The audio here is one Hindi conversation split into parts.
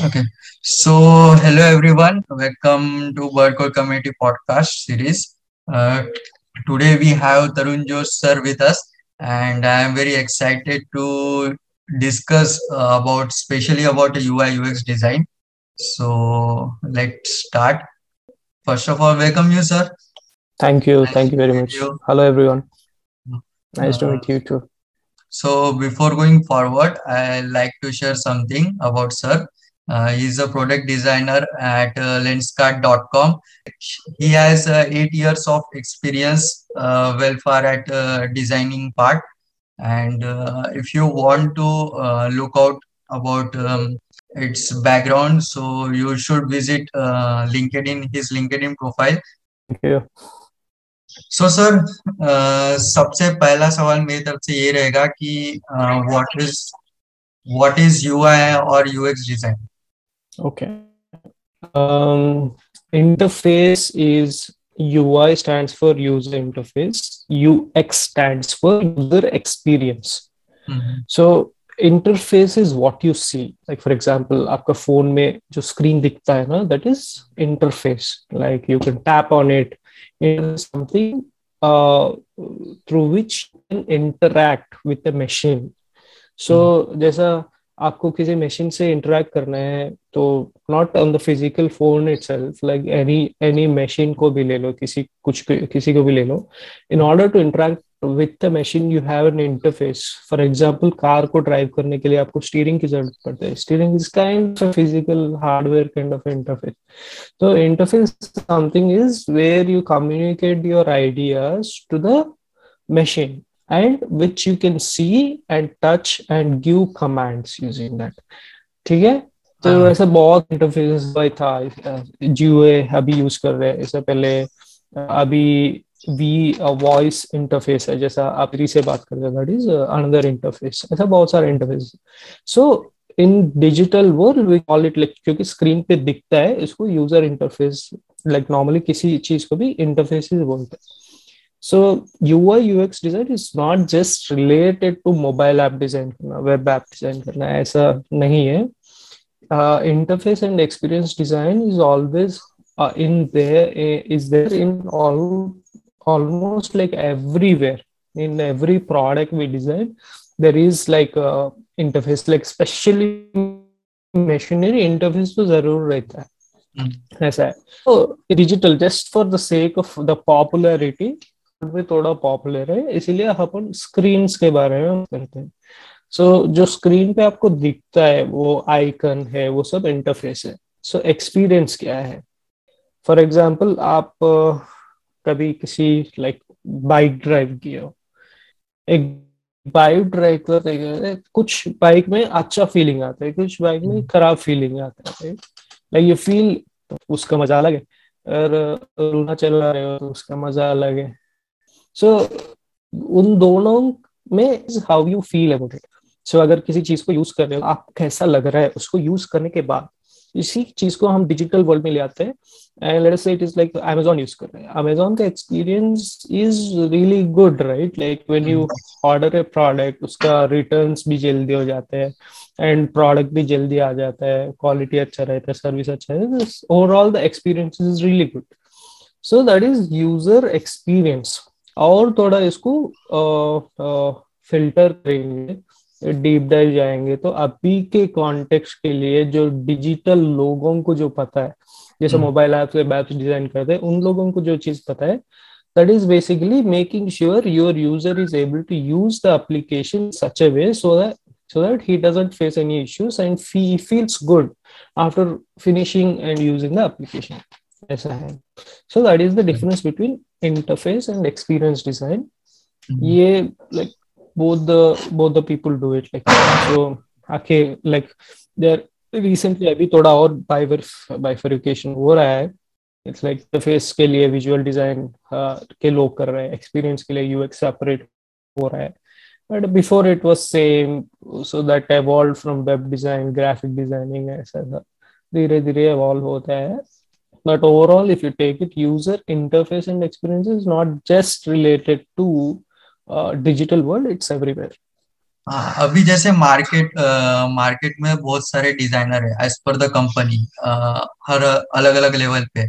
Okay. So, hello everyone. Welcome to Birdcore Community Podcast series. Uh, today we have Tarun Josh sir with us, and I am very excited to discuss uh, about, especially about UI UX design. So, let's start. First of all, welcome you, sir. Thank you. Nice Thank you very much. you. Hello, everyone. Nice to Uh, meet you too. So before going forward, I like to share something about Sir. Uh, he's a product designer at uh, Lenskart.com. He has uh, eight years of experience, uh, well far at uh, designing part. And uh, if you want to uh, look out about um, its background, so you should visit uh, LinkedIn, his LinkedIn profile. Thank you. So sir सबसे पहला सवाल मेरी तरफ से ये रहेगा कि what is what is UI और UX design Okay. Um, interface is UI stands for user interface. UX stands for user experience. So interface is what you see. Like for example, आपका phone में जो screen दिखता है ना, that is interface. Like you can tap on it. It is something uh, through which you can interact with the machine. So जैसा आपको किसी मशीन से इंटरेक्ट करना है तो not on the physical phone itself like any any machine को भी ले लो, किसी, कुछ किसी को भी ले लो। In order to interact with the machine you have an interface for example car को ड्राइव करने के लिए आपको स्टीयरिंग की ज़रूरत पड़ती है। Steering is kind of physical hardware kind of interface so interface something is where you communicate your ideas to the machine. And which you can see and touch and give commands using that. ठीक है? तो हाँ। ऐसा बहुत इंटरफेस था। जीओए अभी यूज़ कर रहे हैं। इससे पहले अभी वी वॉइस इंटरफेस है जैसा आप री से बात करते हैं दैट इज़ अनदर इंटरफेस ऐसा बहुत सारे interface so in digital world we call it like क्योंकि स्क्रीन पे दिखता है इसको यूज़र इंटरफेस लाइक नॉर्मली किसी चीज़ को भी इंटरफेस बोलते हैं। So UI UX design is not just related to mobile app design करना वेब ऐप डिज़ाइन करना ऐसा नहीं है interface and experience design is always in there eh, is there in all almost like everywhere in every product we design there is like a interface like especially machinery interface तो ज़रूर रहता है ऐसा है तो digital just for the sake of the popularity भी थोड़ा पॉपुलर है इसीलिए अपन स्क्रीन के बारे में करते हैं। सो so, जो स्क्रीन पे आपको दिखता है वो आइकन है वो सब इंटरफेस है। सो so, एक्सपीरियंस क्या है? फॉर एग्ज़ाम्पल आप कभी किसी लाइक बाइक ड्राइव किए हो। एक बाइक ड्राइव करते कुछ बाइक में अच्छा फीलिंग आता है कुछ बाइक में खराब फीलिंग आता है लाइक यू फील उसका मज़ा अलग है। और रोना चला रहे हो तो उसका मज़ा अलग है। सो उन दोनों में how you feel about it so अगर किसी चीज़ को यूज़ कर रहे हो, आप कैसा लग रहा है, उसको यूज़ करने के बाद, इसी चीज़ को हम डिजिटल वर्ल्ड में ले आते हैं एंड से it is like Amazon use कर रहे हैं। Amazon का experience is really good right like when you order a product उसका रिटर्न्स भी जल्दी हो जाते हैं एंड प्रोडक्ट भी जल्दी आ जाता है क्वालिटी अच्छा रहता है सर्विस अच्छा है overall the experience is really good so that is user experience और थोड़ा इसको फ़िल्टर करेंगे डीप डाइव जाएँगे। तो अभी के कॉन्टेक्स्ट के लिए जो डिजिटल लोगों को जो पता है जैसे मोबाइल ऐप से ऐप डिज़ाइन करते हैं उन लोगों को जो चीज़ पता है that is basically making sure your user is able to use the application such a way so that so that he doesn't face any issues and he feels good after finishing and using the application. ऐसा है। So that is the difference between interface and experience design ये like both the both the people do it like so okay like there recently अभी थोड़ा और bifurcation हो रहा है इट्स लाइक इंटरफेस के लिए विजुअल डिज़ाइन के लोग कर रहे हैं एक्सपीरियंस के लिए यूएक्स सेपरेट हो रहा है but before it was same so that evolved from web design graphic designing ऐसा धीरे धीरे evolve होता है but overall if you take it user interface and experience is not just related to uh, digital world it's everywhere. हाँ अभी जैसे मार्केट मार्केट में बहुत सारे डिज़ाइनर है एज पर द कंपनी हर अलग अलग लेवल पे।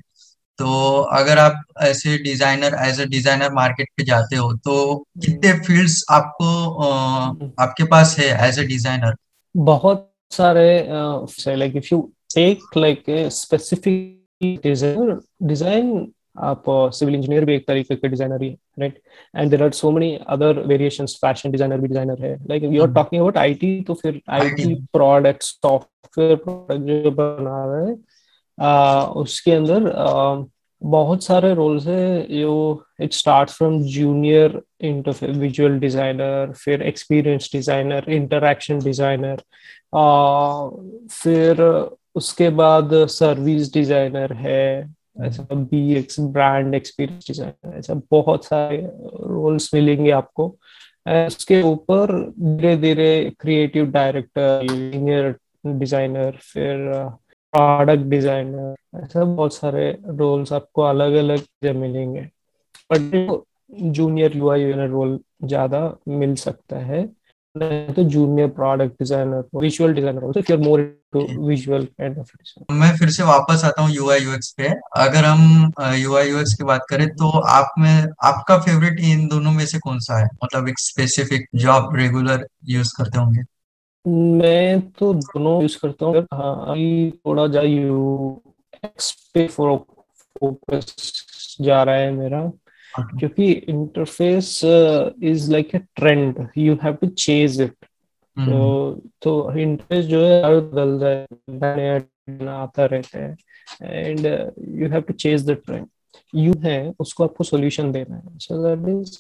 तो अगर आप ऐसे designer as a designer market पे जाते हो तो कितने फील्ड्स आपको अ, आपके पास है एज अ डिज़ाइनर बहुत सारे like if you take like specific designer design आप सिविल uh, इंजीनियर भी एक तरीके के डिज़ाइनर ही है right and there are so many other variations fashion designer भी डिज़ाइनर है। Like you are talking about IT तो फिर आईटी प्रोडक्ट सॉफ्टवेयर प्रोडक्ट जो बना रहे हैं uh, उसके अंदर uh, बहुत सारे रोल्स है। जो it start from junior interface visual designer फिर एक्सपीरियंस डिज़ाइनर इंटरैक्शन डिज़ाइनर फिर उसके बाद सर्विस डिज़ाइनर है ऐसा B X brand experience designer ऐसा बहुत सारे रोल्स मिलेंगे आपको। उसके ऊपर धीरे धीरे क्रिएटिव डायरेक्टर सीनियर डिज़ाइनर फिर प्रोडक्ट डिज़ाइनर ऐसा बहुत सारे रोल्स आपको अलग अलग मिलेंगे। बट जूनियर यूआई रोल ज़्यादा मिल सकता है। तो junior product designer visual designer also if you are more into visual kind of मैं फिर से वापस आता हूँ यूआई यूएक्स पे। अगर हम यूआई यूएक्स की बात करें तो आप में आपका फेवरेट इन दोनों में से कौन सा है? मतलब एक स्पेसिफिक जो आप रेगुलर यूज़ करते होंगे। मैं तो दोनों यूज़ करता हूँ। हाँ थोड़ा जा यू एक्स पे फोकस जा रहा है मेरा क्योंकि interface is like a trend you have to chase it तो तो इंटरफेस जो है हर बदल रहा आता रहता है। And you have to chase the trend you है उसको आपको सॉल्यूशन देना है। So that is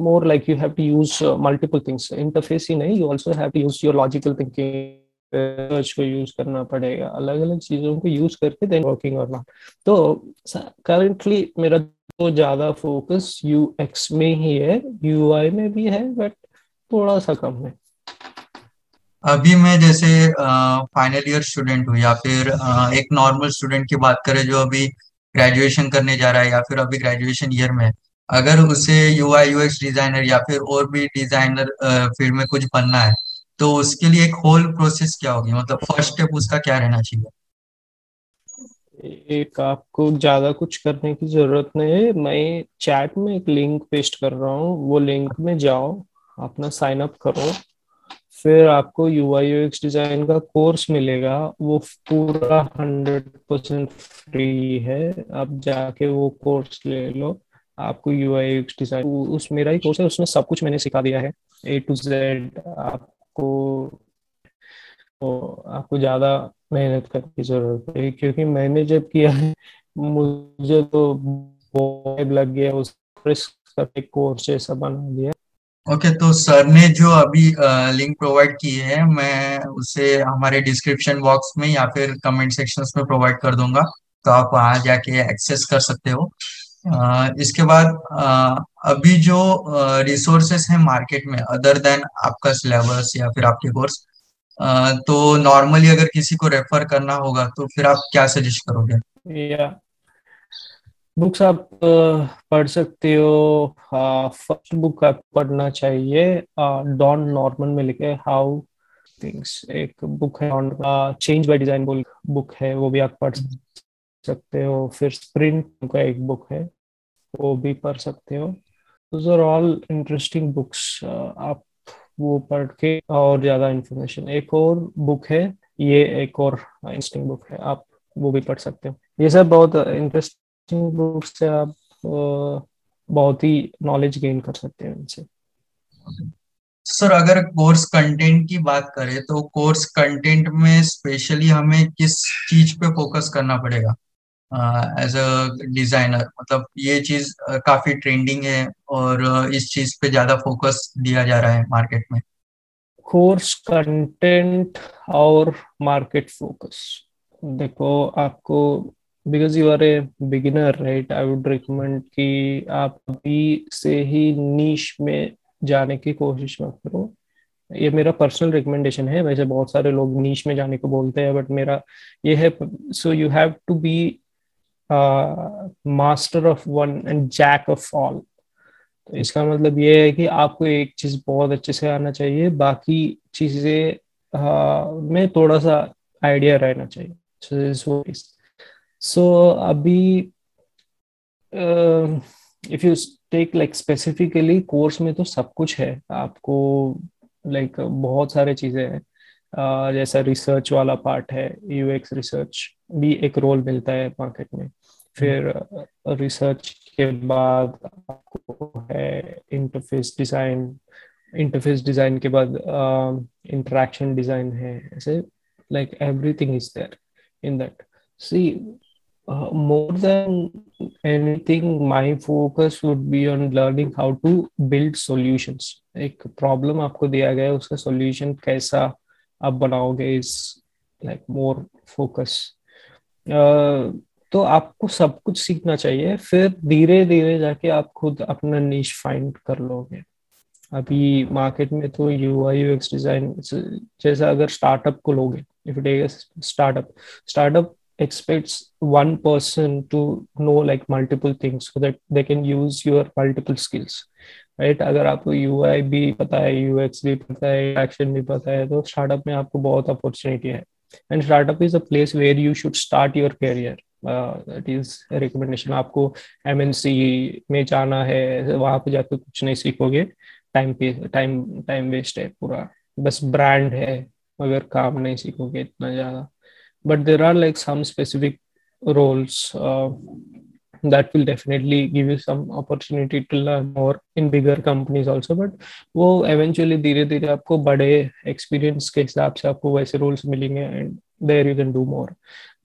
more like you have to use multiple things interface ही नहीं you also have to use your logical thinking search को यूज़ करना पड़ेगा। अलग अलग चीज़ों को यूज़ करके देन वर्किंग और नॉट तो करंटली मेरा तो ज़्यादा फोकस यू एक्स में ही है यू आई में भी है बट थोड़ा सा कम है। अभी मैं जैसे फाइनल ईयर स्टूडेंट हूँ या फिर आ, एक नॉर्मल स्टूडेंट की बात करें जो अभी ग्रेजुएशन करने जा रहा है या फिर अभी ग्रेजुएशन ईयर में अगर उसे U I U X designer या फिर और भी डिज़ाइनर फ़ील्ड में कुछ बनना है तो उसके लिए एक होल प्रोसेस क्या होगी? मतलब फ़र्स्ट स्टेप उसका क्या रहना चाहिए? एक आपको ज़्यादा कुछ करने की ज़रूरत नहीं है। मैं चैट में एक लिंक पेस्ट कर रहा हूँ। वो लिंक में जाओ, अपना साइन अप करो। फिर आपको U I U X design का कोर्स मिलेगा। वो पूरा हंड्रेड परसेंट फ्री है। आप जाके वो कोर्स ले लो। आपको यू आई एक्स डिज़ाइन उस मेरा ही कोर्स है। उसमें सब कुछ मैंने सिखा दिया है। ए टू जेड आपको तो आपको ज़्यादा मेहनत करने की ज़रूरत है क्योंकि मैंने जब किया है मुझे तो लग गया उस कोर्स जैसा बना दिया। ओके okay, तो सर ने जो अभी लिंक प्रोवाइड की है मैं उसे हमारे डिस्क्रिप्शन बॉक्स में या फिर कमेंट सेक्शंस में प्रोवाइड कर दूँगा तो आप वहाँ जाके एक्सेस कर सकते हो। आ, इसके बाद आ, अभी जो रिसोर्सेस हैं मार्केट में अदर देन आपका सिलेबस या फिर आपके कोर्स तो नॉर्मली अगर किसी को रेफर करना होगा तो फिर आप क्या सजेस्ट करोगे? या बुक्स आप पढ़ सकते हो। फ़र्स्ट बुक आप पढ़ना चाहिए डॉन नॉर्मन में लिखे हाउ थिंग्स एक बुक है चेंज बाय डिज़ाइन बोल बुक है, वो भी आप पढ़ सकते हो। फिर स्प्रिंट का एक बुक है, वो भी पढ़ सकते हो। आर ऑल इंटरेस्टिंग बुक्स आप वो पढ़ के और ज़्यादा इंफॉर्मेशन एक और बुक है, ये एक और इंटरेस्टिंग बुक है, आप वो भी पढ़ सकते हो। ये सब बहुत इंटरेस्टिंग बुक्स से आप बहुत ही नॉलेज गेन कर सकते हैं इनसे। सर अगर कोर्स कंटेंट की बात करें तो कोर्स कंटेंट में स्पेशली हमें किस चीज़ पे फोकस करना पड़ेगा? एज अ डिज़ाइनर मतलब ये चीज़ काफ़ी ट्रेंडिंग है और इस चीज़ पे ज़्यादा फोकस दिया जा रहा है मार्केट में। कोर्स कंटेंट और मार्केट फोकस देखो, आपको because you are a beginner right I would recommend कि आप अभी से ही नीच में जाने की कोशिश मत करो। ये मेरा पर्सनल रिकमेंडेशन है, वैसे बहुत सारे लोग नीच में जाने को बोलते हैं बट मेरा ये है so you have to be uh, master of one and jack of all. तो इसका मतलब ये है कि आपको एक चीज़ बहुत अच्छे से आना चाहिए बाकी चीज़ें में थोड़ा सा आइडिया रहना चाहिए। सो so, अभी if you take like specifically course में तो सब कुछ है। आपको लाइक like, बहुत सारे चीज़ें हैं। uh, जैसा रिसर्च वाला पार्ट है यूएक्स रिसर्च भी एक रोल मिलता है मार्केट में। फिर रिसर्च के बाद आपको है इंटरफेस डिज़ाइन इंटरफेस डिज़ाइन के बाद इंटरेक्शन डिज़ाइन है। ऐसे like everything is there in that see more than anything my focus would be on learning how to build solutions एक प्रॉब्लम आपको दिया गया है उसका सॉल्यूशन कैसा आप बनाओगे इज़ लाइक मोर फोकस तो आपको सब कुछ सीखना चाहिए, फिर धीरे धीरे जाके आप खुद अपना नीच फाइंड कर लोगे। अभी मार्केट में तो U I U X design जैसा अगर स्टार्टअप को लोगे if take startup startup expects one person to know, like, multiple things so that they can use your right right? अगर आपको यू आई भी पता है यू एक्स भी पता है एक्शन भी पता है तो स्टार्टअप में आपको बहुत अपॉर्चुनिटी है। And startup is a place where you should start your career that is recommendation आपको एमएनसी में जाना है, वहाँ पे जाकर कुछ नहीं सीखोगे। टाइम पे टाइम टाइम वेस्ट है पूरा। बस ब्रांड है, मगर काम नहीं सीखोगे इतना ज़्यादा। But there are like some specific roles that will definitely give you some opportunity to learn more in bigger companies also but वो eventually धीरे धीरे आपको बड़े experience के हिसाब से आपको वैसे roles मिलेंगे and there you can do more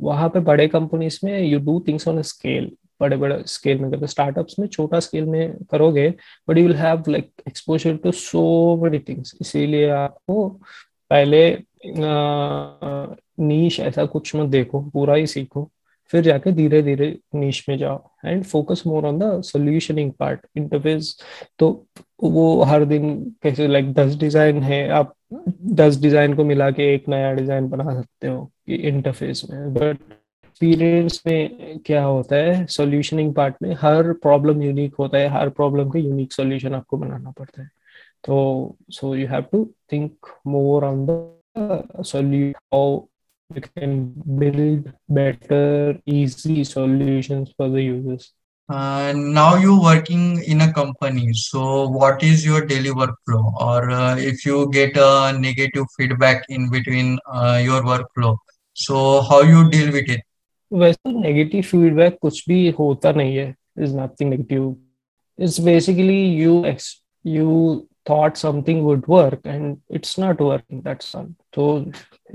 वहाँ पे बड़े कंपनीज़ में you do things on scale बड़े बड़े स्केल में करते स्टार्टअप्स में छोटा स्केल में करोगे but you will have like exposure to so many things इसीलिए आपको पहले नीश ऐसा कुछ मत देखो पूरा ही सीखो फिर जाके धीरे धीरे नीच में जाओ। And focus more on the solutioning part interface तो वो हर दिन कैसे लाइक दस डिज़ाइन है, आप दस डिज़ाइन को मिला के एक नया डिज़ाइन बना सकते हो इंटरफेस में। बट एक्सपीरियंस में क्या होता है सॉल्यूशनिंग पार्ट में हर प्रॉब्लम यूनिक होता है, हर प्रॉब्लम का यूनिक सॉल्यूशन आपको बनाना पड़ता है। तो so you have to think more on the how you can build better easy solutions for the users uh, now you working in a company so what is your daily workflow or uh, if you get a negative feedback in between uh, your workflow so how you deal with it वैसे नेगेटिव फीडबैक कुछ भी होता नहीं है is nothing negative it's basically you you thought something would work and it's not working that's all तो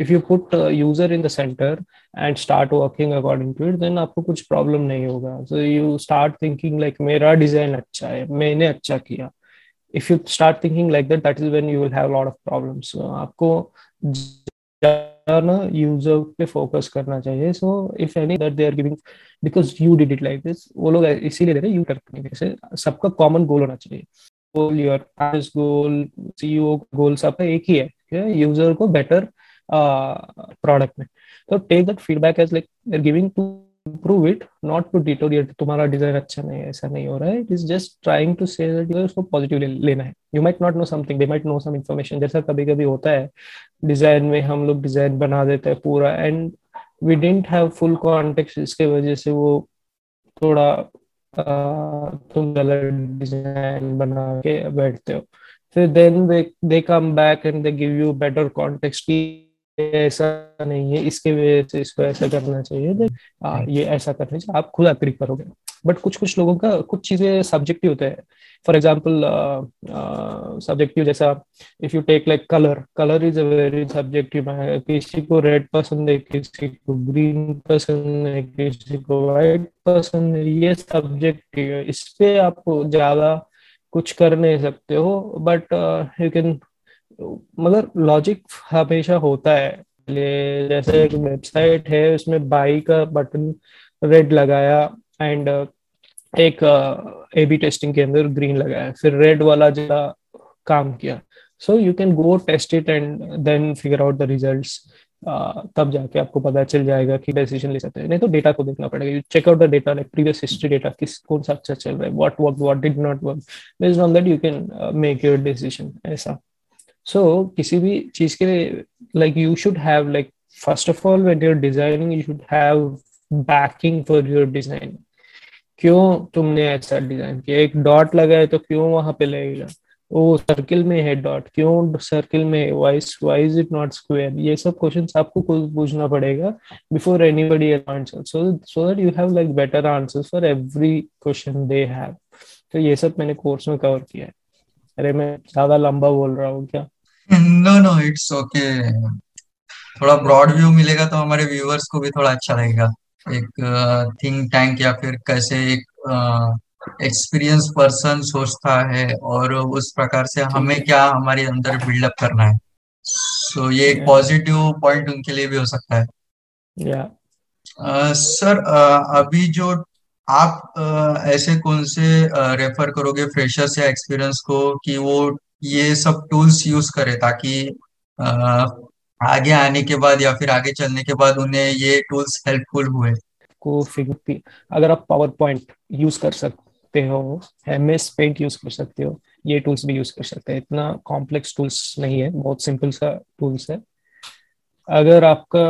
if you put user in the centre and start working according to it then आपको कुछ प्रॉब्लम नहीं होगा। So you start thinking like मेरा डिज़ाइन अच्छा है, मैंने अच्छा किया। If you start thinking like that that is when you will have lot of problem आपको ना यूज़र पे फोकस करना चाहिए। So if any that they are giving because you did it like this वो लोग इसीलिए दे रहे यू करते हैं। जैसे सबका कॉमन गोल होना चाहिए। Goal your goal CEO goal सबका एक ही है यूज़र को बेटर प्रोडक्ट में। तो take that feedback as like giving to improve it, not to deteriorate तुम्हारा डिज़ाइन अच्छा नहीं है, ऐसा नहीं हो रहा है। It is just trying to say that उसको पॉजिटिव लेना है। You might not know something they might know some information जैसा कभी कभी होता है डिज़ाइन में हम लोग डिज़ाइन बना देते हैं पूरा and we don't have full context इसके वजह से वो थोड़ा तुम गलत डिज़ाइन बना के बैठते हो। फिर then they come back and they give you better context की ऐसा नहीं है इसके वजह से इसको ऐसा करना चाहिए। आ, ये ऐसा करना चाहिए आप खुद अग्री करोगे। बट कुछ कुछ लोगों का कुछ चीज़ें सब्जेक्टिव होते हैं। फॉर एग्ज़ाम्पल सब्जेक्टिव जैसा if you take like colour colour is a very subjective किसी को रेड पसंद है, किसी को ग्रीन पसंद है, किसी को व्हाइट पसंद है, ये सब्जेक्टिव है। इस पे आप ज़्यादा कुछ कर नहीं सकते हो। बट यू कैन मगर लॉजिक हमेशा होता है। जैसे एक वेबसाइट है, उसमें बाई का बटन रेड लगाया। एंड एक ए बी टेस्टिंग के अंदर ग्रीन लगाया फिर रेड वाला जरा काम किया। So you can go test it and then figure out the results तब जाके आपको पता चल जाएगा कि डिसीज़न ले सकते हैं। नहीं तो डेटा को देखना पड़ेगा। You check out the data like previous history data किस कौन सा अच्छा चल रहा है what work what did not work based on that you can make your decision ऐसा। सो so, किसी भी चीज़ के लिए like you should have like first of all when you are designing you should have backing for your design क्यों तुमने ऐसा डिज़ाइन किया? एक डॉट लगा है तो क्यों वहाँ पे लगेगा वो सर्किल में है डॉट क्यों सर्किल में? Why's why is it not square ये सब क्वेश्चंस आपको पूछना पड़ेगा before anybody answer so so that you have like better answers for every question they have तो ये सब मैंने कोर्स में कवर किया है। अरे, मैं ज़्यादा लंबा बोल रहा हूँ क्या? नो नो इट्स ओके थोड़ा ब्रॉड व्यू मिलेगा तो हमारे व्यूअर्स को भी थोड़ा अच्छा लगेगा। एक थिंक टैंक या फिर कैसे एक एक्सपीरियंस पर्सन सोचता है और उस प्रकार से हमें क्या हमारे अंदर बिल्डअप करना है। सो so, ये एक पॉजिटिव पॉइंट उनके लिए भी हो सकता है। या सर अभी जो आप uh, ऐसे कौन से रेफर uh, करोगे फ्रेशर्स या एक्सपीरियंस को कि वो ये सब टूल्स यूज़ करे ताकि आगे आने के बाद या फिर आगे चलने के बाद उन्हें ये टूल्स हेल्पफुल हुए। को अगर आप पावर पॉइंट यूज़ कर सकते हो एम एस पेंट यूज़ कर सकते हो, ये टूल्स भी यूज़ कर सकते हैं। इतना कॉम्प्लेक्स टूल्स नहीं है, बहुत सिंपल सा टूल्स है। अगर आपका,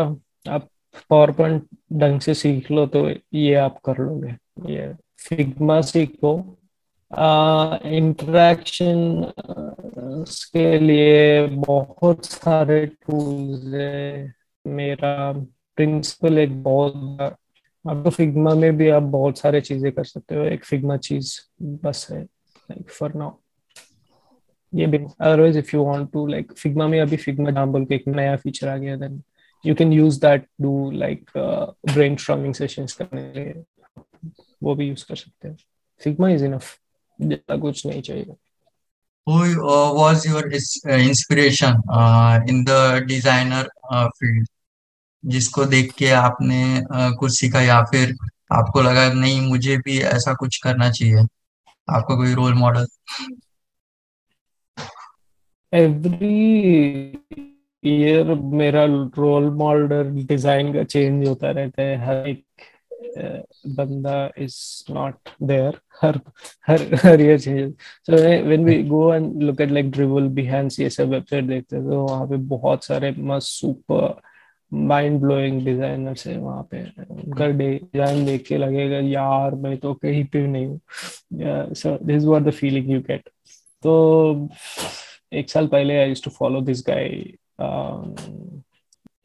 आप पावर पॉइंट ढंग से सीख लो तो ये आप कर लोगे। ये फिग्मा सीखो इंटरेक्शन के लिए बहुत सारे टूल्स है। मेरा प्रिंसिपल एक बहुत आपको फिग्मा में भी आप बहुत सारे चीज़ें कर सकते हो। एक फिग्मा चीज़ बस है लाइक फॉर नाउ ये भी otherwise if you want to like Figma में अभी फिग्मा नाम बोल के एक नया फीचर आ गया then you can use that do like brainstorming sessions करने के लिए। वो भी यूज़ कर सकते हैं। फिग्मा इज़ इनफ ज़्यादा कुछ नहीं चाहिए। Who uh, was your uh, inspiration uh, in the designer uh, field? जिसको देख के आपने uh, कुछ सीखा या फिर आपको लगा नहीं मुझे भी ऐसा कुछ करना चाहिए। आपका कोई रोल मॉडल एवरी ईयर मेरा रोल मॉडल डिज़ाइन का चेंज होता रहता है। हर एक बंदा is not there her her her year changes so, when we go and look at, like behance, ये सब वेबसाइट देखते हैं तो वहाँ पे बहुत सारे मस्त सुपर माइंड ब्लोइंग डिजाइनर्स है वहाँ पे। उनका डिज़ाइन देख के लगेगा, यार, मैं तो कहीं पे नहीं हूँ। So this was the feeling you get तो एक साल पहले I to follow this guy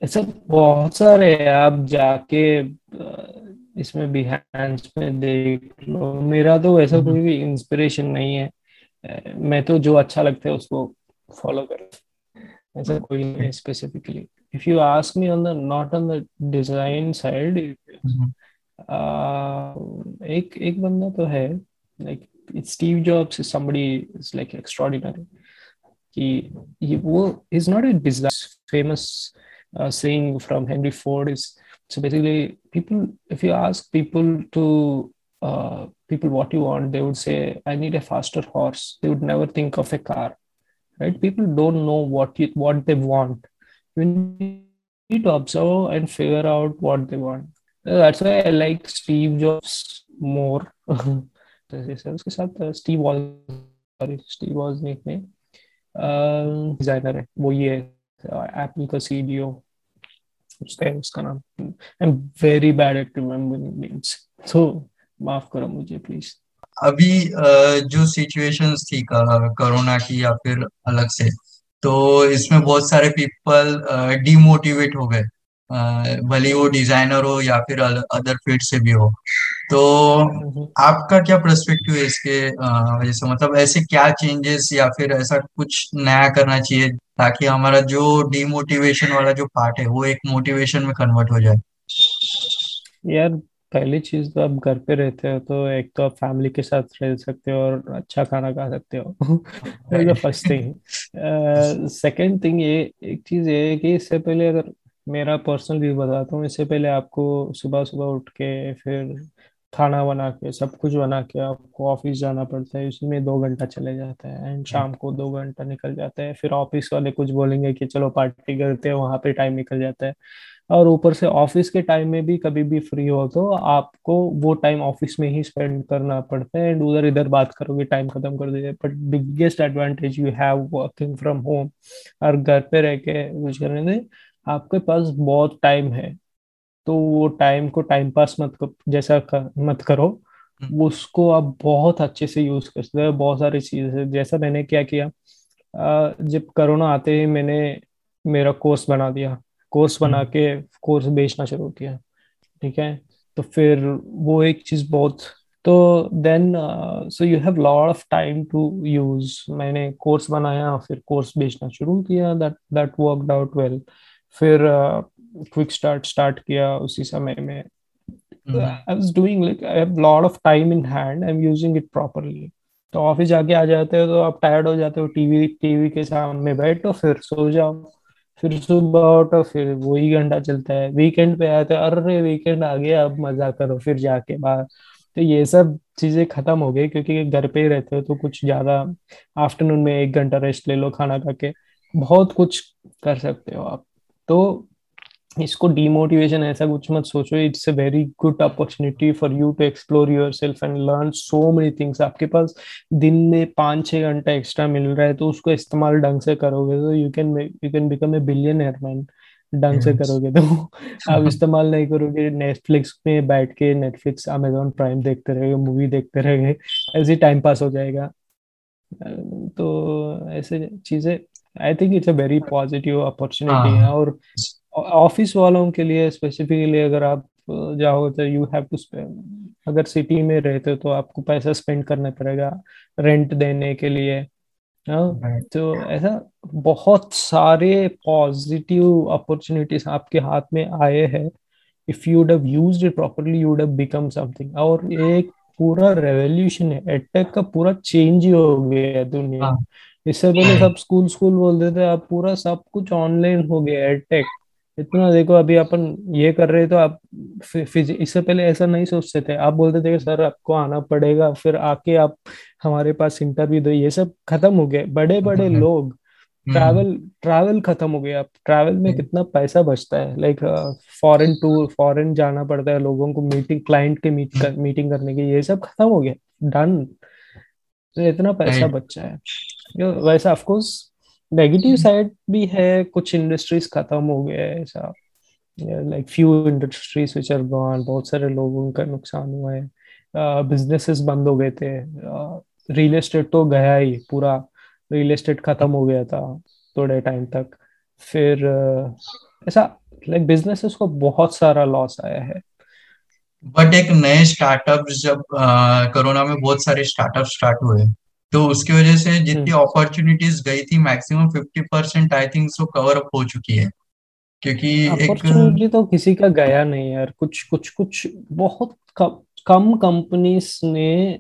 ऐसा बहुत सारे आप जाके इसमें भी हैंड्स में देख लो। मेरा तो ऐसा कोई भी इंस्पिरेशन नहीं है। मैं तो जो अच्छा लगता है उसको फॉलो कर ऐसा कोई नहीं specifically if you ask me on the not on the design side एक एक बंदा तो है like Steve Jobs is somebody is like extraordinary कि ये वो is not a design famous saying from Henry Ford is so basically people if you ask people to uh, people what you want they would say i need a faster horse they would never think of a car right people don't know what you what they want you need to observe and figure out what they want that's why i like steve jobs more उसके साथ Steve was sorry Steve was nickname designer है वो ये एप्पल का सीईओ उसका है उसका नाम। I am very bad at remembering names so माफ़ करो मुझे प्लीज़ अभी जो सिचुएशंस थी कोरोना की या फिर अलग से तो इसमें बहुत सारे पीपल डिमोटिवेट हो गए। भले वो डिज़ाइनर हो या फिर अदर फ़ील्ड से भी हो। तो आपका क्या परस्पेक्टिव है इसके वजह से? मतलब ऐसे क्या चेंजेस या फिर ऐसा कुछ नया करना चाहिए ताकि हमारा जो डिमोटिवेशन वाला जो पार्ट है वो एक मोटिवेशन में कन्वर्ट हो जाए? यार पहली चीज़ तो आप घर पे रहते हो तो एक तो आप फैमिली के साथ रह सकते हो और अच्छा खाना खा सकते हो। फ़र्स्ट थिंग सेकंड थिंग ये एक चीज़ ये है कि इससे पहले अगर मेरा पर्सनल व्यू बताता हूँ इससे पहले आपको सुबह सुबह उठ के फिर खाना बना के सब कुछ बना के आपको ऑफ़िस जाना पड़ता है उसी में दो घंटा चले जाता है एंड शाम को दो घंटा निकल जाता है। फिर ऑफ़िस वाले कुछ बोलेंगे कि चलो पार्टी करते हैं वहाँ पे टाइम निकल जाता है। और ऊपर से ऑफ़िस के टाइम में भी कभी भी फ्री हो तो आपको वो टाइम ऑफ़िस में ही स्पेंड करना पड़ता है एंड उधर इधर बात करोगे टाइम खत्म कर दीजिए। But biggest advantage you have working from home और घर पे रह के कुछ करने से आपके पास बहुत टाइम है। तो वो टाइम को टाइम पास मत कर, जैसा कर, मत करो। हम्म, उसको आप बहुत अच्छे से यूज़ कर सकते हो बहुत सारी चीज़ें जैसा मैंने क्या किया जब कोरोना आते ही मैंने मेरा कोर्स बना दिया। कोर्स बना हम्म, के कोर्स बेचना शुरू किया ठीक है? तो फिर वो एक चीज़ बहुत तो then so you have lot of time to use मैंने कोर्स बनाया फिर कोर्स बेचना शुरू किया। That that worked out well फिर क्विक स्टार्ट स्टार्ट किया उसी समय में। हम्म, I was doing like I have lot of time in hand I am using it properly तो ऑफ़िस जाके आ जाते हो तो आप टायर्ड हो जाते हो टीवी टीवी के सामने बैठो फिर सो जाओ। फिर सुबह उठो फिर वही घंटा चलता है। वीकेंड पे आते हैं अरे वीकेंड आ गया अब मज़ा करो फिर जाके बाहर। तो ये सब चीज़ें खत्म हो गई क्योंकि घर पे ही रहते हो तो कुछ ज़्यादा आफ्टरनून में एक घंटा रेस्ट ले लो खाना खा के। बहुत कुछ कर सकते हो आप। तो इसको डिमोटिवेशन ऐसा कुछ मत सोचो it's a very good opportunity for you to explore yourself and learn so many things आपके पास दिन में पाँच छः घंटा एक्स्ट्रा मिल रहा है तो उसको इस्तेमाल ढंग से करोगे तो you can you can become a billionaire man ढंग से करोगे तो। आप इस्तेमाल नहीं करोगे नेटफ्लिक्स में बैठ के नेटफ्लिक्स अमेजोन प्राइम देखते रहोगे मूवी देखते रहोगे ऐसे टाइम पास हो जाएगा। तो ऐसे चीज़ें I think it's a very positive opportunity हाँ और ऑफ़िस वालों के लिए स्पेसिफिकली अगर आप जाओ तो यू हैव टू अगर सिटी में रहते हो तो आपको पैसा स्पेंड करना पड़ेगा रेंट देने के लिए तो ऐसा बहुत सारे पॉजिटिव अपॉर्चुनिटीज़ आपके हाथ में आए हैं। If you would have used it properly you would have become something और एक पूरा रेवोल्यूशन है एडटेक का पूरा चेंज ही हो गया है दुनिया हाँ। इससे पहले सब स्कूल स्कूल बोलते थे अब पूरा सब कुछ ऑनलाइन हो गया एडटेक इतना देखो अभी अपन ये कर रहे तो आप इससे पहले ऐसा नहीं सोचते थे। आप बोलते थे कि सर आपको आना पड़ेगा फिर आके आप हमारे पास इंटरव्यू दो। ये सब खत्म हो गए। बड़े बड़े लोग हम्म ट्रैवल ट्रैवल खत्म हो गया ट्रैवल में कितना पैसा बचता है? लाइक फॉरेन टूर फॉरेन जाना पड़ता है लोगों को मीटिंग क्लाइंट के मीट कर, मीटिंग करने के ये सब खत्म हो गया। डन तो इतना पैसा बचा है। वैसा ऑफ़ कोर्स नेगेटिव साइड भी है कुछ इंडस्ट्रीज़ खत्म हो गए हैं ऐसा। Like few industries which are gone बहुत सारे लोगों का नुकसान हुआ है। बिजनेसेस बंद हो गए थे। रियल एस्टेट तो गया ही पूरा रियल एस्टेट खत्म हो गया था थोड़े टाइम तक। फिर uh, ऐसा लाइक बिजनेसेस को बहुत सारा लॉस आया है। बट एक नए स्टार्टअप जब कोरोना में बहुत सारे स्टार्टअप स्टार्ट हुए। तो उसकी वजह से जितनी हम्म। अपॉर्चुनिटीज़ गई थी maximum fifty percent I think so cover up हो चुकी है। क्योंकि एक तो किसी का गया नहीं यार। कुछ कुछ कुछ बहुत कम कंपनीज़ ने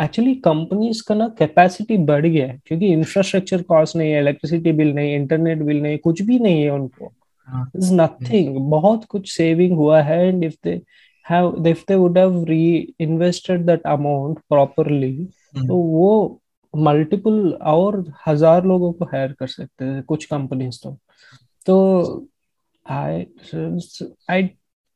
एक्चुअली कंपनीज़ का ना कैपेसिटी बढ़ गया है। क्योंकि इंफ्रास्ट्रक्चर कॉस्ट नहीं है इलेक्ट्रिसिटी बिल नहीं इंटरनेट बिल नहीं कुछ भी नहीं है उनको। हाँ, इज़ नथिंग बहुत कुछ सेविंग हुआ है and if they have if they would have re that amount properly तो हम्म, वो मल्टीपल और हज़ार लोगों को हायर कर सकते हैं कुछ कंपनीज़ तो। तो आई आई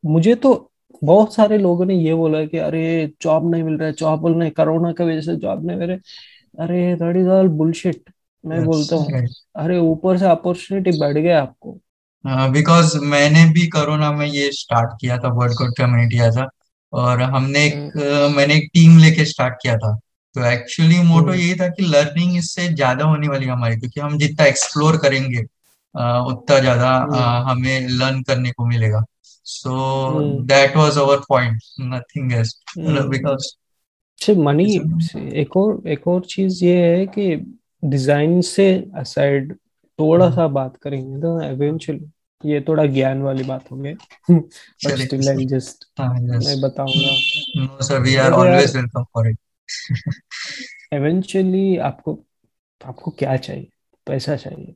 मुझे तो बहुत सारे लोगों ने ये बोला कि अरे जॉब नहीं मिल रहा है जॉब मिल नहीं कोरोना की वजह से जॉब नहीं मिल रहा अरे दैट इज़ ऑल बुलशिट मैं बोलता हूँ। अरे ऊपर से अपॉर्चुनिटी बढ़ गया आपको। बिकॉज़ uh, मैंने भी कोरोना में ये स्टार्ट किया था वर्ड कोड कम्युनिटी था और हमने एक अ, मैंने एक टीम लेके स्टार्ट किया था। तो एक्चुअली मोटो हम्म। यही था कि लर्निंग इससे ज़्यादा होने वाली हमारी क्योंकि हम जितना एक्सप्लोर करेंगे उतना ज़्यादा हम्म। हमें लर्न करने को मिलेगा। So hmm. That was our point nothing else hmm. Because money एक और एक और चीज़ ये है कि डिज़ाइन से असाइड थोड़ा सा बात करेंगे तो एवेंचुअली ये थोड़ा ज्ञान वाली बात होगी। बट स्टिल आई जस्ट मैं बताऊँगा। No sir we are always welcome for it eventually आपको आपको क्या चाहिए? पैसा चाहिए।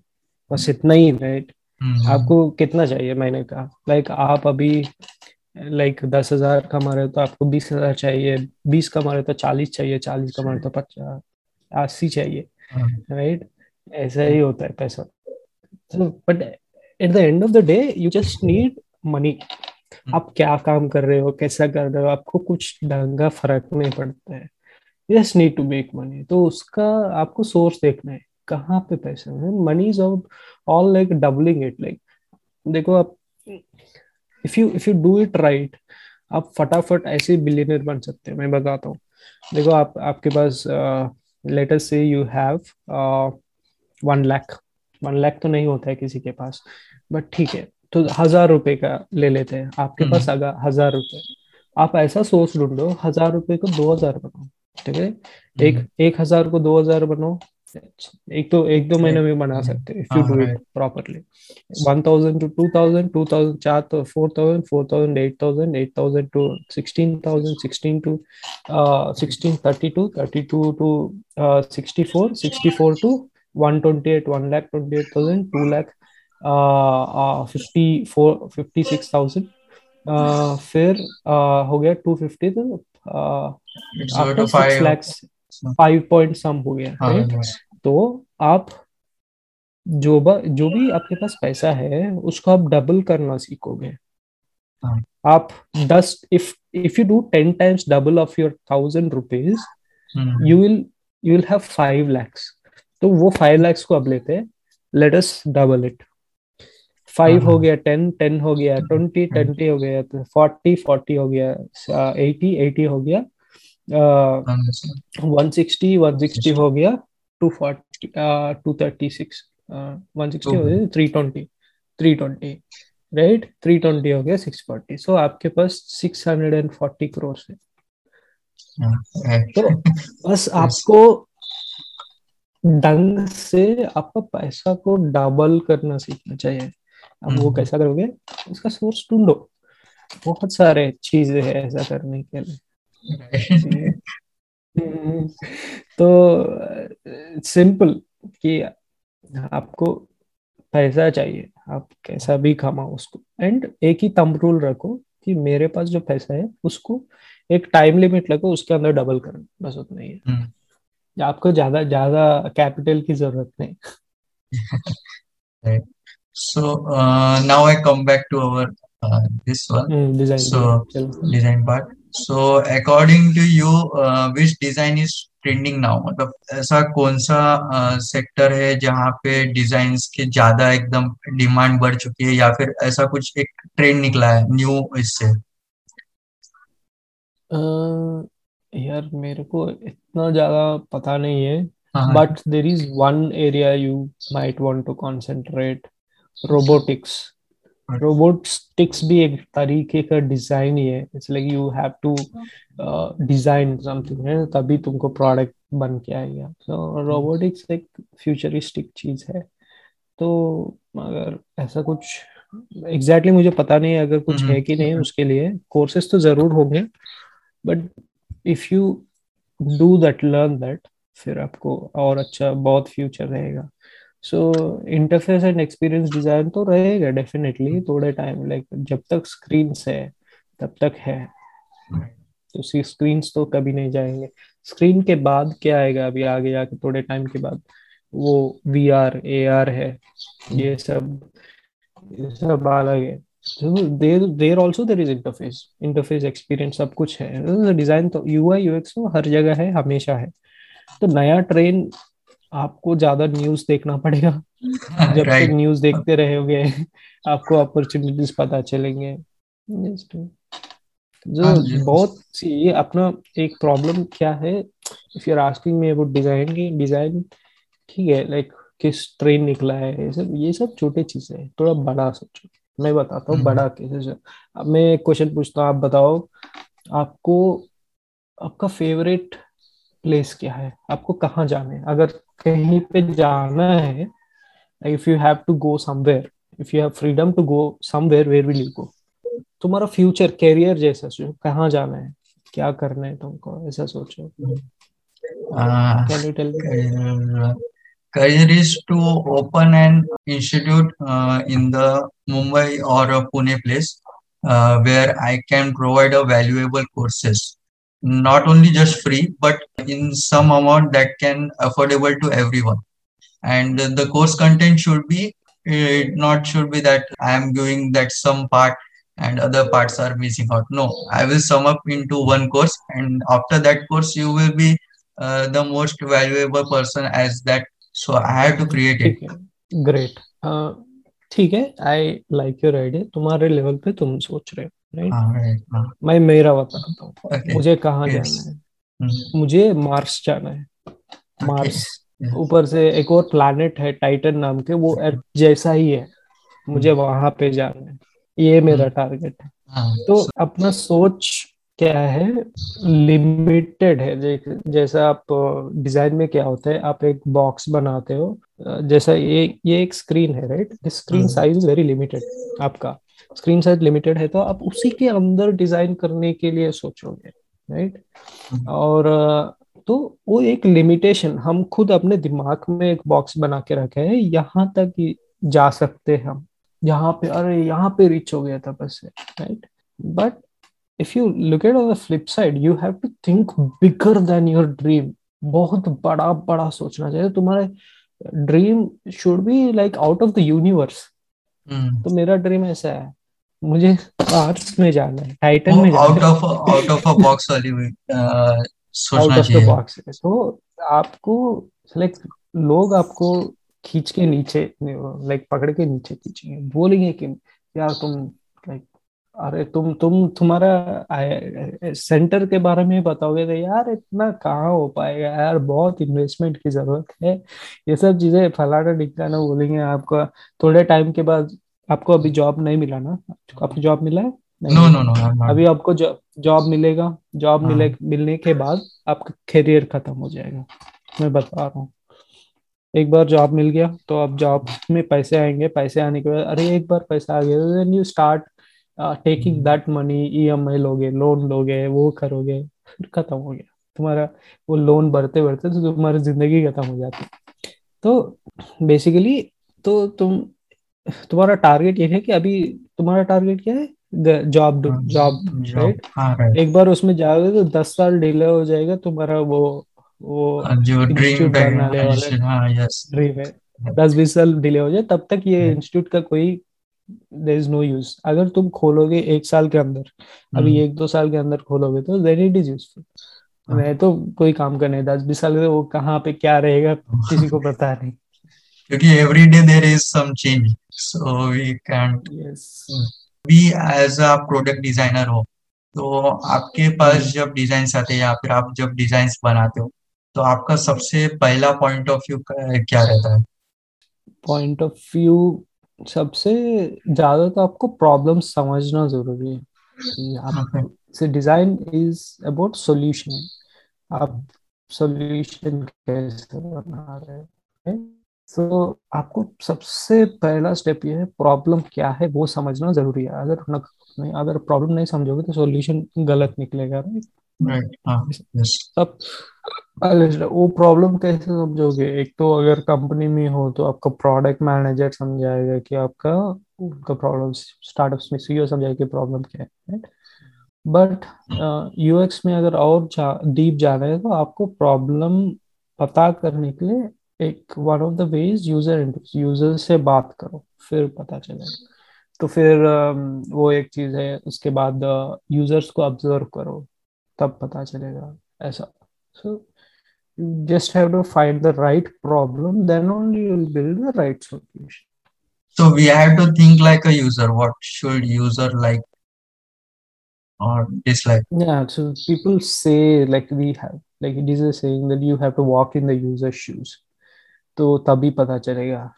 बस इतना ही राइट हम्म। आपको कितना चाहिए मैंने कहा लाइक आप अभी लाइक दस हज़ार कमा रहे हो तो आपको बीस हज़ार चाहिए बीस कमा रहे हो तो चालीस चाहिए चालीस कमा रहे हो तो पचास अस्सी चाहिए राइट ऐसा ही होता है पैसा। But at the end of the day you just need money आप क्या काम कर रहे हो कैसा कर रहे हो आपको कुछ ढंग का फ़र्क नहीं पड़ता है। Just need to make money तो उसका आपको सोर्स देखना है कहाँ पे पैसे है। Money is all like doubling it like देखो आप if you if you do it right आप फटाफट ऐसे बिलियनर बन सकते हैं मैं बताता हूँ। देखो आप आपके पास लेटर से you have one lakh one lakh तो नहीं होता है किसी के पास बट ठीक है तो हज़ार रुपए का ले लेते हैं। आपके पास अगर हम्म। हज़ार रुपए आप ऐसा सोच ढूंढो हज़ार रुपए को दो हज़ार बनाओ। ठीक है? एक हम्म। एक हज़ार को दो हज़ार बनाओ एक तो एक दो महीने में बना सकते हैं if you do it properly one thousand to two thousand two thousand चार तो four thousand four thousand eight thousand eight thousand to sixteen thousand sixteen to sixteen thirty two thirty two to sixty four sixty four to one twenty eight one lakh twenty eight thousand to lakh fifty four fifty six thousand फिर uh, हो गया टू फिफ्टी तो after six lakhs five point some हो गया राइट हाँ, तो आप जो जो भी आपके पास पैसा है उसको आप डबल करना सीखोगे। हाँ। आप दस if if you do ten times double of your thousand rupees you will you will have five lakhs तो वो फाइव लैक्स को अब लेते हैं let us double it five हो गया टेन टेन हो गया ट्वेंटी ट्वेंटी हो। गया फोर्टी फोर्टी हो गया एटी एटी हो गया। वन सिक्सटी वन सिक्सटी हो गया two forty two thirty six one sixty हो गया three twenty three twenty right? Three twenty हो गया सिक्स फोर्टी सो आपके पास six hundred and forty crore है। तो बस आपको ढंग से आपका पैसा को डबल करना सीखना चाहिए। अब वो कैसा करोगे? उसका सोर्स ढूंढो। बहुत सारे चीज़ें है ऐसा करने के लिए। तो सिंपल कि आपको पैसा चाहिए आप कैसा भी कमाओ उसको एंड एक ही तम रूल रखो कि मेरे पास जो पैसा है उसको एक टाइम लिमिट लगो उसके अंदर डबल करो बस उतना ही है हम्म। आपको ज़्यादा ज़्यादा कैपिटल की ज़रूरत नहीं So uh, now I come back to our uh, this one. Mm, design. So design part. According to you, uh, which design is trending now मतलब ऐसा कौन सा सेक्टर uh, है जहाँ पे डिज़ाइन के ज़्यादा एकदम डिमांड बढ़ चुकी है या फिर ऐसा कुछ एक ट्रेंड निकला है न्यू इससे? Uh, यार मेरे को इतना ज़्यादा पता नहीं है but there is one area you might want to concentrate robotics robotics भी एक तरीके का डिज़ाइन ही है। It's like you have to design something है तभी तुमको प्रोडक्ट बन के आएगा। सो रोबोटिक्स एक फ्यूचरिस्टिक चीज़ है। तो अगर ऐसा कुछ एग्जैक्टली exactly मुझे पता नहीं अगर कुछ है कि नहीं उसके लिए। कोर्सेज तो ज़रूर होंगे। But if you do that learn that फिर आपको और अच्छा बहुत फ्यूचर रहेगा। So interface and experience design तो रहेगा डेफिनेटली थोड़े टाइम लाइक जब तक स्क्रीन है तब तक है। तो सी स्क्रीन तो कभी नहीं जाएँगे। स्क्रीन के बाद क्या आएगा अभी आगे जाके थोड़े टाइम के बाद? वो वी आर ए आर है ये सब ये सब अलग है। There there also there is interface interface experience सब कुछ है। डिज़ाइन तो यू आई यू एक्स तो हर जगह है हमेशा है। तो नया ट्रेन आपको ज़्यादा न्यूज़ देखना पड़ेगा। जब तक न्यूज़ देखते रहोगे आपको अपॉर्चुनिटीज़ पता चलेंगे। जो हाँ बहुत सी अपना एक प्रॉब्लम क्या है? If you are asking me about design की डिज़ाइन ठीक है लाइक किस ट्रेन निकला है ये सब ये सब छोटे चीज़ें हैं थोड़ा बड़ा सोचो। मैं बताता हूँ बड़ा कैसे अब मैं क्वेश्चन पूछता हूँ आप बताओ आपको आपका फेवरेट प्लेस क्या है आपको कहाँ जाना है? अगर कहीं पे जाना है if you have to go somewhere if you have freedom to go somewhere where will you go तुम्हारा फ्यूचर कैरियर जैसा सोचो कहाँ जाना है? क्या करना है तुमको? ऐसा सोचो। career is to open an institute uh, in the Mumbai or Pune place uh, where I can provide a valuable courses, not only just free, but in some amount that can affordable to everyone. And the course content should be uh, not should be that I am doing that some part and other parts are missing out. No, I will sum up into one course, and after that course, you will be uh, the most valuable person as that. So I have to create it. Great. Uh, ठीक है आई लाइक योर आइडिया तुम्हारे लेवल पे तुम सोच रहे हो राइट हाँ, हाँ. मैं मेरा बताता हूँ. मुझे कहाँ. जाना है? hmm. मुझे मार्स जाना है. मार्स ऊपर से एक और प्लैनेट है टाइटन नाम के वो अर्थ जैसा ही है। मुझे hmm. वहाँ पे जाना है। ये मेरा टारगेट है। हाँ, तो अपना सोच क्या है? लिमिटेड है। जैसा आप डिज़ाइन में क्या होता है आप एक बॉक्स बनाते हो। जैसा ये ये एक स्क्रीन है right screen size very limited आपका। स्क्रीन साइज़ लिमिटेड है तो आप उसी के अंदर डिज़ाइन करने के लिए सोचोगे राइट हम्म। और तो वो एक लिमिटेशन हम खुद अपने दिमाग में एक बॉक्स बना के रखे हैं यहाँ तक जा सकते हैं हम। यहाँ पे अरे यहाँ पे रिच हो गया था बस right but if you look at on the flip side you have to think bigger than your dream बहुत बड़ा बड़ा सोचना चाहिए। तुम्हारे dream should be like out of the universe तो मेरा ड्रीम ऐसा है। मुझे आर्ट्स में जाना है टाइटन में out of out of a box वाली सोचना चाहिए। बॉक्स तो आपको लाइक लोग आपको खींच के नीचे लाइक पकड़ के नीचे खींचेंगे। बोलेंगे कि यार तुम लाइक अरे तुम तुम तुम्हारा सेंटर के बारे में बताओगे तो यार इतना कहाँ हो पाएगा? यार बहुत इन्वेस्टमेंट की ज़रूरत है। ये सब चीज़ें फलाना डिक्काना बोलेंगे आपका। थोड़े टाइम के बाद आपको अभी जॉब नहीं मिला ना? आपको जॉब मिला है? नो नो नो अभी आपको जॉब मिलेगा। जॉब हाँ। मिले मिलने के बाद आपका करियर खत्म हो जाएगा। मैं बता रहा हूँ। एक बार जॉब मिल गया तो अब जॉब में पैसे आएँगे। पैसे आने के बाद अरे एक बार पैसा आ गया then you start taking that money E M I लोगे लोन लोगे वो करोगे फिर खत्म हो गया। तुम्हारा वो लोन बढ़ते बढ़ते तो तुम्हारी ज़िंदगी खत्म हो जाती। तो बेसिकली तो तुम तुम्हारा टारगेट ये है कि अभी तुम्हारा टारगेट क्या है? जॉब जॉब राइट एक बार उसमें जाओगे तो दस साल डिले हो जाएगा तुम्हारा वो वो हाँ, जो ड्रीम बनाने वाले हाँ यस ड्रीम है। दस बीस साल डिले हो जाए तब तक ये इंस्टीट्यूट का कोई देर इज़ नो यूज़ अगर तुम खोलोगे एक साल के अंदर अभी हम्म। एक दो साल के अंदर खोलोगे तो देन इट इज़ यूजफुल नहीं तो कोई काम का नहीं दस बीस साल वो कहाँ पे क्या रहेगा किसी को पता नहीं। क्योंकि every day there is some change so we can be as a product designer हो। तो आपके पास हम्म। जब डिज़ाइन आते हैं या फिर आप जब डिज़ाइन बनाते हो तो आपका सबसे पहला पॉइंट ऑफ़ व्यू क्या रहता है? पॉइंट ऑफ़ व्यू सबसे ज़्यादा तो आपको प्रॉब्लम समझना ज़रूरी है। से डिज़ाइन इज़ अबाउट सॉल्यूशन आप सॉल्यूशन कैसे बना रहे हैं? तो आपको सबसे पहला स्टेप ये है प्रॉब्लम क्या है वो समझना ज़रूरी है। अगर न, नहीं अगर प्रॉब्लम नहीं समझोगे तो सॉल्यूशन गलत निकलेगा राइट हाँ, सब वो प्रॉब्लम कैसे समझोगे? एक तो अगर कंपनी में हो तो आपका प्रोडक्ट मैनेजर समझाएगा कि आपका उनका प्रॉब्लम स्टार्टअप्स में सीईओ समझाएगा कि प्रॉब्लम क्या है बट यूएक्स uh, में अगर और जा, डीप जाना है तो आपको प्रॉब्लम पता करने के लिए एक one of the ways user user से बात करो फिर पता चले तो फिर um, वो एक चीज़ है उसके बाद uh, यूज़र्स को ऑब्ज़र्व करो तब पता चलेगा ऐसा। So you just have to find the right problem then only you will build the right solution so we have to think like a user what should user like और डिसलाइक या सो पीपल से like we have like it is a saying that you have to walk in the user's shoes. तो तभी पता चलेगा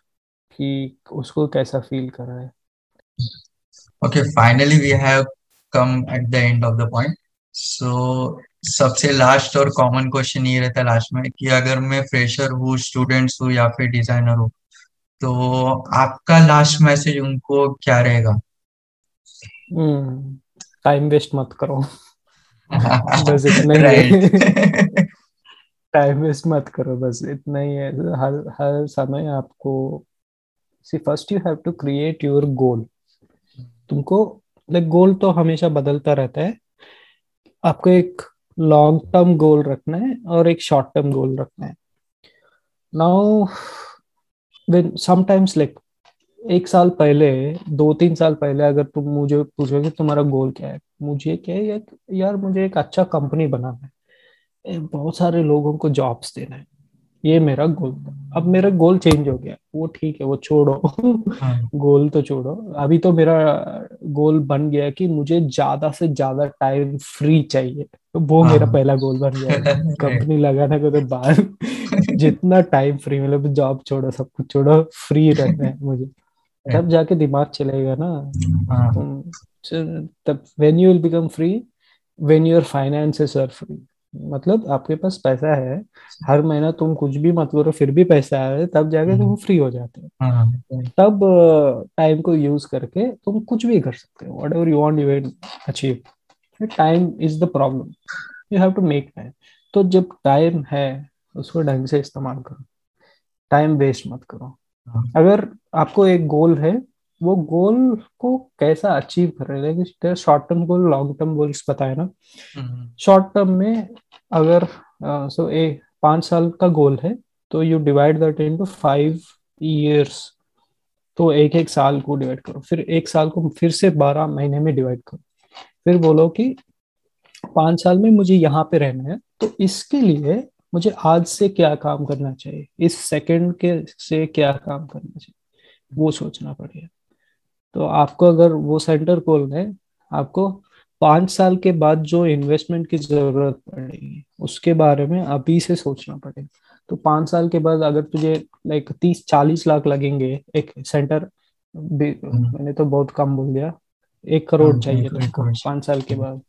कि उसको कैसा फील कर रहा है। Okay finally we have come at the end of the point. So सबसे लास्ट और कॉमन क्वेश्चन ये रहता है लास्ट में कि अगर मैं फ्रेशर हूँ स्टूडेंट्स हूँ या फिर डिज़ाइनर हूँ तो आपका लास्ट मैसेज उनको क्या रहेगा? टाइम hmm, वेस्ट मत करो। बस इतना ही टाइम वेस्ट मत करो, बस इतना ही है। हर हर समय आपको see first you have to create your goal तुमको लाइक गोल तो हमेशा बदलता रहता है। आपको एक लॉन्ग टर्म गोल रखना है और एक शॉर्ट टर्म गोल रखना है। नाउ व्हेन समटाइम्स लाइक एक साल पहले, दो तीन साल पहले अगर तुम मुझे पूछोगे तुम्हारा गोल क्या है, मुझे क्या है यार, मुझे एक अच्छा कंपनी बनाना है। बहुत सारे लोगों को जॉब्स देना है। ये मेरा गोल था। अब मेरा गोल चेंज हो गया। वो ठीक है वो छोड़ो। हाँ। गोल तो छोड़ो। अभी तो मेरा गोल बन गया कि मुझे ज़्यादा से ज़्यादा टाइम फ्री चाहिए। तो वो हाँ। मेरा पहला गोल बन गया। कंपनी लगाने को तो बाद जितना टाइम फ्री मतलब जॉब छोड़ो सब कुछ छोड़ो। फ्री रहना है मुझे। तब जाके दिमाग चलेगा ना। हाँ। तब when you will become free when your finances are free मतलब आपके पास पैसा है हर महीना तुम कुछ भी मत करो फिर भी पैसा है तब जाके तुम फ्री हो जाते हो। हाँ, हाँ। तब टाइम को यूज़ करके तुम कुछ भी कर सकते हो whatever you want you achieve time is the problem you have to make time तो जब टाइम है उसको ढंग से इस्तेमाल करो। टाइम वेस्ट मत करो। हाँ। अगर आपको एक गोल है वो गोल को कैसा अचीव कर रहे हैं? Short term goal long term goals बताए ना। शॉर्ट हम्म। टर्म में अगर सो ए पाँच साल का गोल है तो you divide that into five years तो एक एक साल को डिवाइड करो। फिर एक साल को फिर से बारह महीने में डिवाइड करो। फिर बोलो कि पाँच साल में मुझे यहाँ पे रहना है तो इसके लिए मुझे आज से क्या काम करना चाहिए? इस सेकंड के से क्या काम करना चाहिए? वो सोचना पड़ेगा। तो आपको अगर वो सेंटर खोलना है आपको पाँच साल के बाद जो इन्वेस्टमेंट की ज़रूरत पड़ेगी उसके बारे में अभी से सोचना पड़ेगा तो पाँच साल के बाद अगर तुझे लाइक तीस चालीस लाख लगेंगे एक सेंटर हम्म। मैंने तो बहुत कम बोल दिया एक करोड़ हाँ, चाहिए तुमको पाँच साल के बाद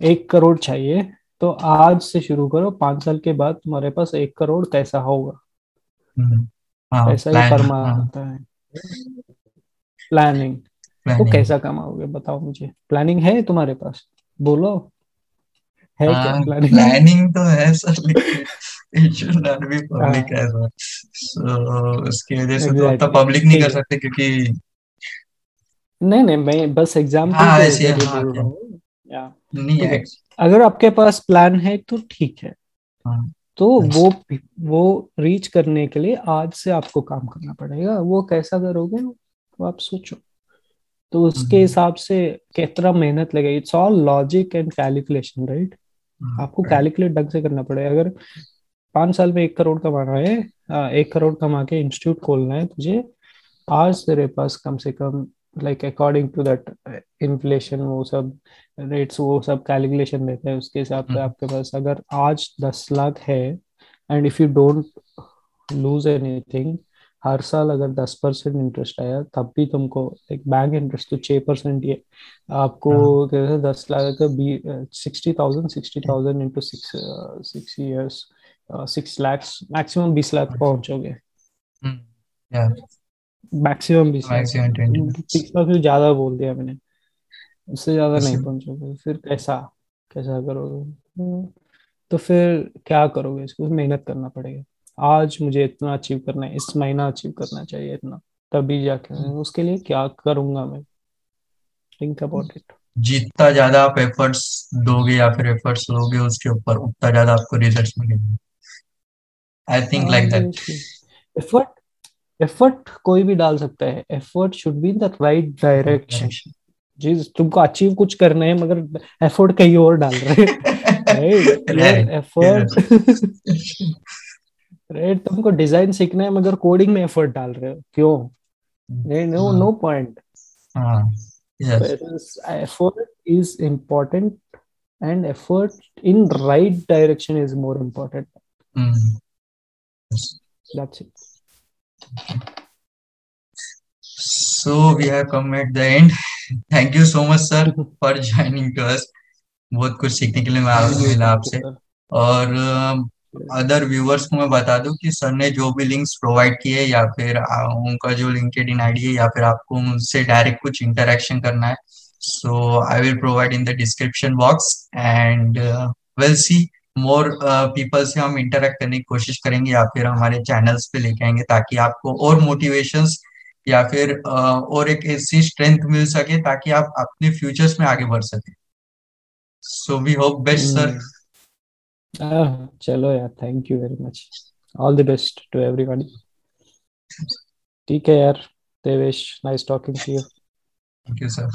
एक करोड़ चाहिए तो आज से शुरू करो पाँच साल के बाद तुम्हारे पास एक करोड़ कैसा होगा हम्म। हाँ, पैसा ही परमा हाँ। आता है प्लानिंग तो कैसा कमाओगे? बताओ मुझे। प्लानिंग है तुम्हारे पास? बोलो। है क्या प्लानिंग प्लानिंग तो है सर लेकिन it should not be public as well so उसकी वजह से तो तो पब्लिक नहीं कर सकते क्योंकि नहीं नहीं मैं बस एग्जांपल हाँ, ऐसे हाँ, हूँ या। नहीं अगर आपके पास प्लान है तो ठीक है। हाँ, तो वो वो रीच करने के लिए आज से आपको काम करना पड़ेगा। वो कैसा करोगे? तो आप सोचो। तो उसके हम्म। हिसाब से कितना मेहनत लगेगी? It's all logic and calculation right आपको कैलकुलेट ढंग से करना पड़ेगा। अगर पाँच साल में एक करोड़ कमाना है एक करोड़ कमा के इंस्टीट्यूट खोलना है तुझे आज तेरे पास कम से कम like according to that inflation वो सब रेट्स वो सब कैलकुलेशन देते हैं उसके हिसाब से हम्म। आपके पास अगर आज दस लाख है and if you don't lose anything हर साल अगर दस परसेंट इंटरेस्ट आया तब भी तुमको एक बैंक इंटरेस्ट तो छह परसेंट ही आपको हाँ। कैसे दस लाख का B sixty thousand sixty thousand into six six years six lakhs maximum बीस लाख पहुंचोगे। मैक्सिमम बीस लाख। ज़्यादा बोल दिया मैंने। उससे ज़्यादा नहीं पहुंचोगे। फिर कैसा? कैसा करोगे? तो फिर क्या करोगे? इसको मेहनत करना पड़ेगा। आज मुझे इतना अचीव करना है इस महीना अचीव करना चाहिए इतना तभी जाके। उसके लिए क्या करूँगा मैं? थिंक अबाउट इट जितना ज़्यादा आप एफर्ट्स दोगे या फिर एफर्ट्स लोगे उसके ऊपर उतना ज़्यादा आपको रिजल्ट्स मिलेंगे। I think like that effort effort कोई भी डाल सकता है। Effort should be in the right direction जी तुमको अचीव कुछ करना है मगर एफर्ट कहीं और डाल रहे राइट एफर्ट राइट तुमको डिज़ाइन सीखना है मगर कोडिंग में एफर्ट डाल रहे हो। क्यों? No no point effort is important and effort in right direction is more important that's it. So we have come at the end. Thank you so much sir for joining us. बहुत कुछ सीखने के लिए मिला आपसे। और अदर व्यूअर्स को मैं बता दूँ कि सर ने जो भी लिंक्स प्रोवाइड किए या फिर उनका जो लिंकेड आईडी है या फिर आपको उनसे डायरेक्ट कुछ इंटरेक्शन करना है so I will provide in the description box and will see more people से हम इंटरेक्ट करने की कोशिश करेंगे या फिर हमारे चैनल्स पे लेके आएँगे ताकि आपको और मोटिवेशंस या फिर uh, और एक ऐसी स्ट्रेंथ मिल सके ताकि आप अपने फ्यूचर्स में आगे बढ़ सके। So we hope best sir Uh, chalo yeah. Thank you very much. All the best to everybody. Take care, Devesh. Nice talking to you. Thank you, sir.